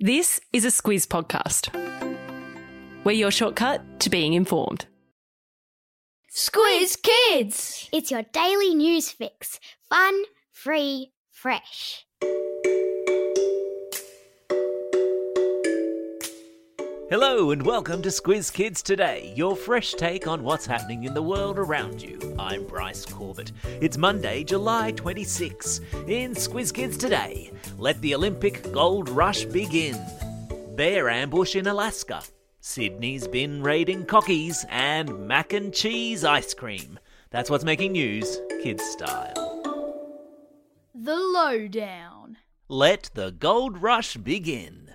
This is a Squiz podcast. We're your shortcut to being informed. Squiz Kids! It's your daily news fix. Fun, free, fresh. Hello and welcome to Squiz Kids Today, your fresh take on what's happening in the world around you. I'm Bryce Corbett. It's Monday, July 26. In Squiz Kids Today, let the Olympic gold rush begin. Bear ambush in Alaska. Sydney's been raiding cockies and mac and cheese ice cream. That's what's making news, kids style. The Lowdown. Let the gold rush begin.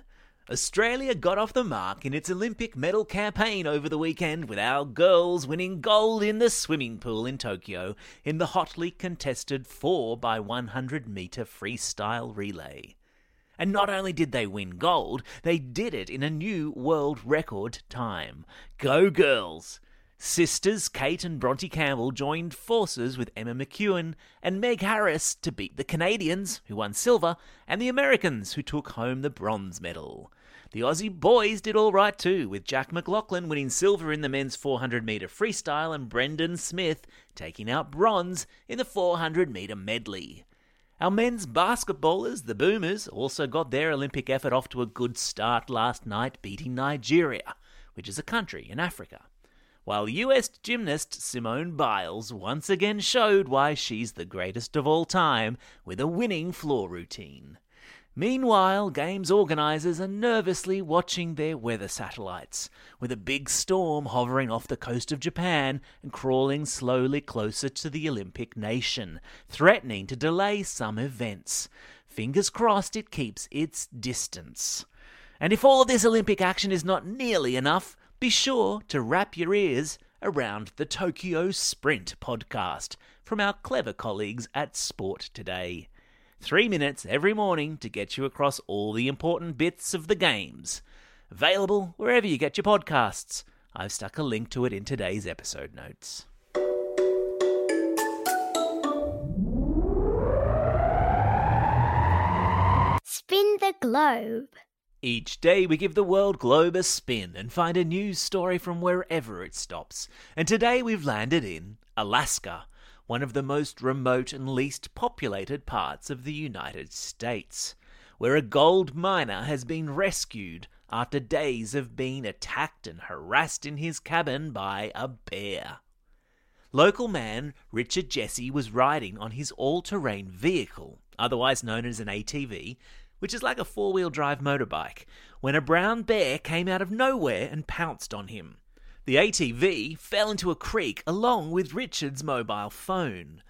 Australia got off the mark in its Olympic medal campaign over the weekend with our girls winning gold in the swimming pool in Tokyo in the hotly contested 4 by 100 metre freestyle relay. And not only did they win gold, they did it in a new world record time. Go girls! Sisters Kate and Bronte Campbell joined forces with Emma McKeon and Meg Harris to beat the Canadians, who won silver, and the Americans, who took home the bronze medal. The Aussie boys did all right too, with Jack McLoughlin winning silver in the men's 400 metre freestyle and Brendan Smith taking out bronze in the 400 metre medley. Our men's basketballers, the Boomers, also got their Olympic effort off to a good start last night, beating Nigeria, which is a country in Africa while US gymnast Simone Biles once again showed why she's the greatest of all time with a winning floor routine. Meanwhile, Games organisers are nervously watching their weather satellites, with a big storm hovering off the coast of Japan and crawling slowly closer to the Olympic nation, threatening to delay some events. Fingers crossed it keeps its distance. And if all of this Olympic action is not nearly enough, be sure to wrap your ears around the Tokyo Sprint podcast from our clever colleagues at Sport Today. Three minutes every morning to get you across all the important bits of the games. Available wherever you get your podcasts. I've stuck a link to it in today's episode notes. Spin the globe. Each day we give the world globe a spin and find a news story from wherever it stops. And today we've landed in Alaska, one of the most remote and least populated parts of the United States, where a gold miner has been rescued after days of being attacked and harassed in his cabin by a bear. Local man Richard Jesse was riding on his all terrain vehicle, otherwise known as an ATV, which is like a four wheel drive motorbike, when a brown bear came out of nowhere and pounced on him. The ATV fell into a creek along with Richard's mobile phone.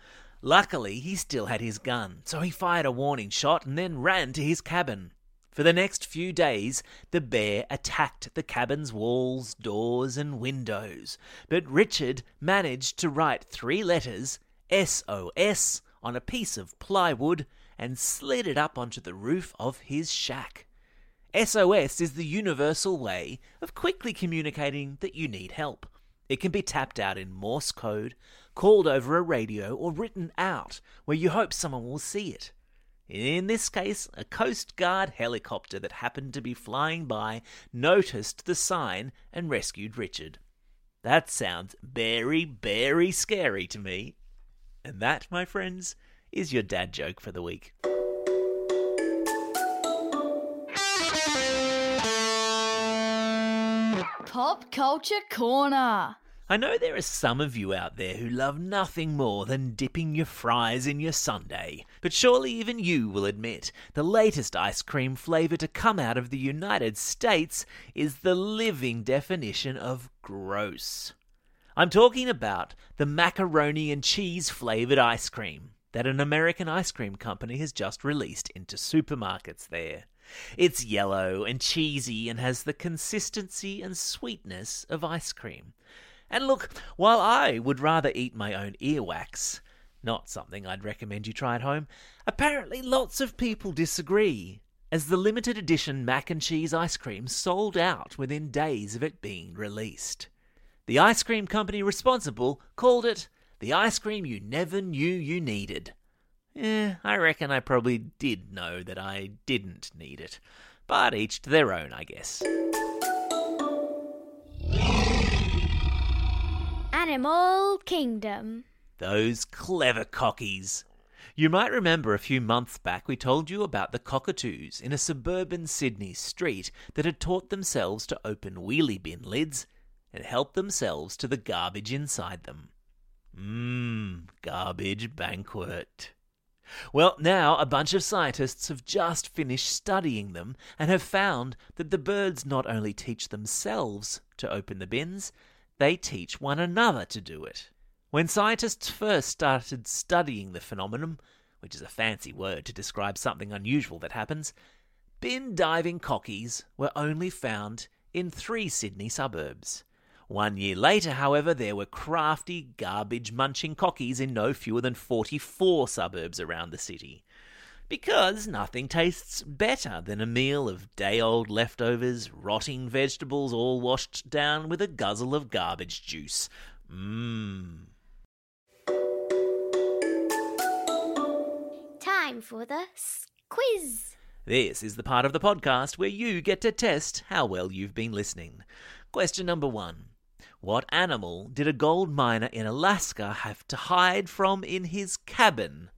Luckily, he still had his gun, so he fired a warning shot and then ran to his cabin. For the next few days, the bear attacked the cabin's walls, doors, and windows, but Richard managed to write three letters, SOS, on a piece of plywood and slid it up onto the roof of his shack. SOS is the universal way of quickly communicating that you need help. It can be tapped out in Morse code, called over a radio, or written out where you hope someone will see it. In this case, a Coast Guard helicopter that happened to be flying by noticed the sign and rescued Richard. That sounds very, very scary to me. And that, my friends, is your dad joke for the week. Pop Culture Corner. I know there are some of you out there who love nothing more than dipping your fries in your sundae, but surely even you will admit the latest ice cream flavour to come out of the United States is the living definition of gross. I'm talking about the macaroni and cheese flavoured ice cream that an American ice cream company has just released into supermarkets there. It's yellow and cheesy and has the consistency and sweetness of ice cream. And look, while I would rather eat my own earwax, not something I'd recommend you try at home, apparently lots of people disagree, as the limited edition mac and cheese ice cream sold out within days of it being released. The ice cream company responsible called it the ice cream you never knew you needed. Eh, I reckon I probably did know that I didn't need it. But each to their own, I guess. Animal Kingdom. Those clever cockies. You might remember a few months back we told you about the cockatoos in a suburban Sydney street that had taught themselves to open wheelie bin lids and help themselves to the garbage inside them. Mmm, garbage banquet. Well, now a bunch of scientists have just finished studying them and have found that the birds not only teach themselves to open the bins, they teach one another to do it. When scientists first started studying the phenomenon, which is a fancy word to describe something unusual that happens, bin diving cockies were only found in three Sydney suburbs. One year later, however, there were crafty, garbage munching cockies in no fewer than 44 suburbs around the city. Because nothing tastes better than a meal of day old leftovers, rotting vegetables all washed down with a guzzle of garbage juice. Mmm. Time for the quiz. This is the part of the podcast where you get to test how well you've been listening. Question number one What animal did a gold miner in Alaska have to hide from in his cabin?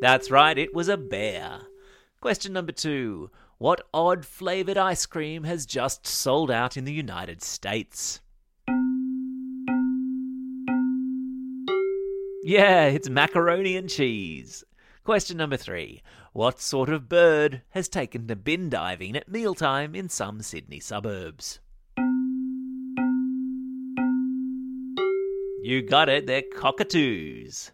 That's right, it was a bear. Question number two What odd flavoured ice cream has just sold out in the United States? Yeah, it's macaroni and cheese. Question number three. What sort of bird has taken to bin diving at mealtime in some Sydney suburbs? You got it, they're cockatoos.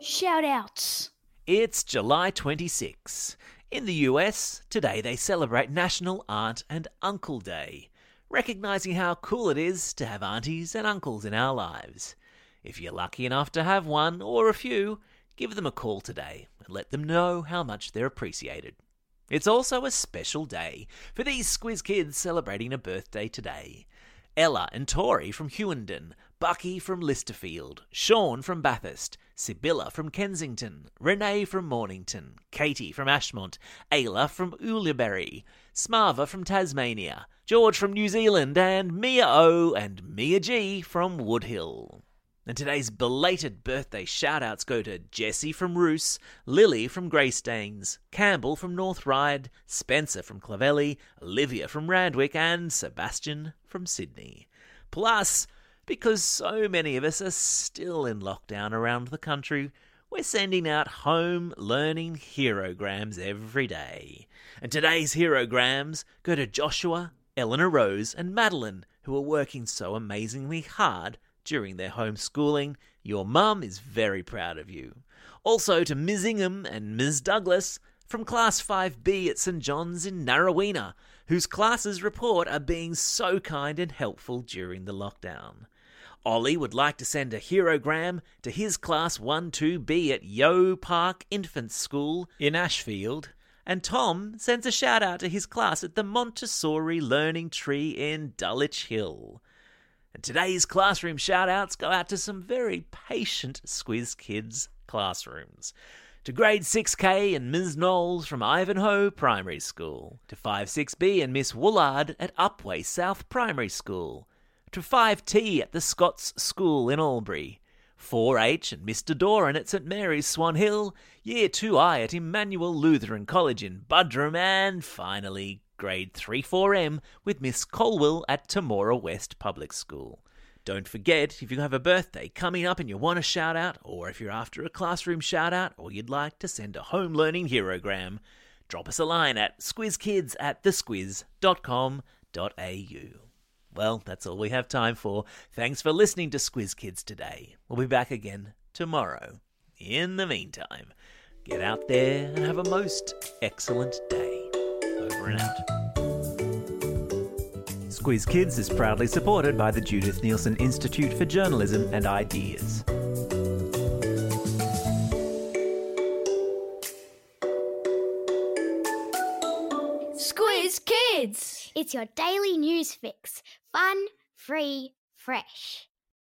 Shout outs. It's July 26. In the US, today they celebrate National Aunt and Uncle Day, recognizing how cool it is to have aunties and uncles in our lives. If you're lucky enough to have one or a few, give them a call today and let them know how much they're appreciated. It's also a special day for these Squiz kids celebrating a birthday today. Ella and Tori from Hewenden, Bucky from Lysterfield, Sean from Bathurst, Sibylla from Kensington, Renee from Mornington, Katie from Ashmont, Ayla from Ulibarri, Smava from Tasmania, George from New Zealand, and Mia O and Mia G from Woodhill. And today's belated birthday shout-outs go to Jesse from Roos, Lily from Greystanes, Campbell from North Ryde, Spencer from Clovelly, Olivia from Randwick, and Sebastian from Sydney. Plus, because so many of us are still in lockdown around the country, we're sending out home learning herograms every day. And today's herograms go to Joshua, Eleanor Rose, and Madeline, who are working so amazingly hard during their homeschooling. Your mum is very proud of you. Also to Ms. Ingham and Ms. Douglas from Class 5B at St John's in Narraweena, whose classes report are being so kind and helpful during the lockdown. Ollie would like to send a herogram to his Class 1 2B at Yeo Park Infant School in Ashfield. And Tom sends a shout out to his class at the Montessori Learning Tree in Dulwich Hill. And today's classroom shout outs go out to some very patient Squiz Kids classrooms. To Grade 6K and Ms. Knowles from Ivanhoe Primary School. To 5-6B and Miss Woolard at Upwey South Primary School. To 5T at the Scots School in Albury. 4H and Mr. Doran at St Mary's Swan Hill. Year 2I at Immanuel Lutheran College in Buderim. And finally, Grade 3 4M with Miss Colwell at Temora West Public School. Don't forget, if you have a birthday coming up and you want a shout out, or if you're after a classroom shout out, or you'd like to send a home learning herogram, drop us a line at squizkids at thesquiz.com.au. Well, that's all we have time for. Thanks for listening to Squiz Kids today. We'll be back again tomorrow. In the meantime, get out there and have a most excellent day. Over and out. Squiz Kids is proudly supported by the Judith Neilson Institute for Journalism and Ideas. Squiz Kids. It's your daily news fix. Fun, free, fresh.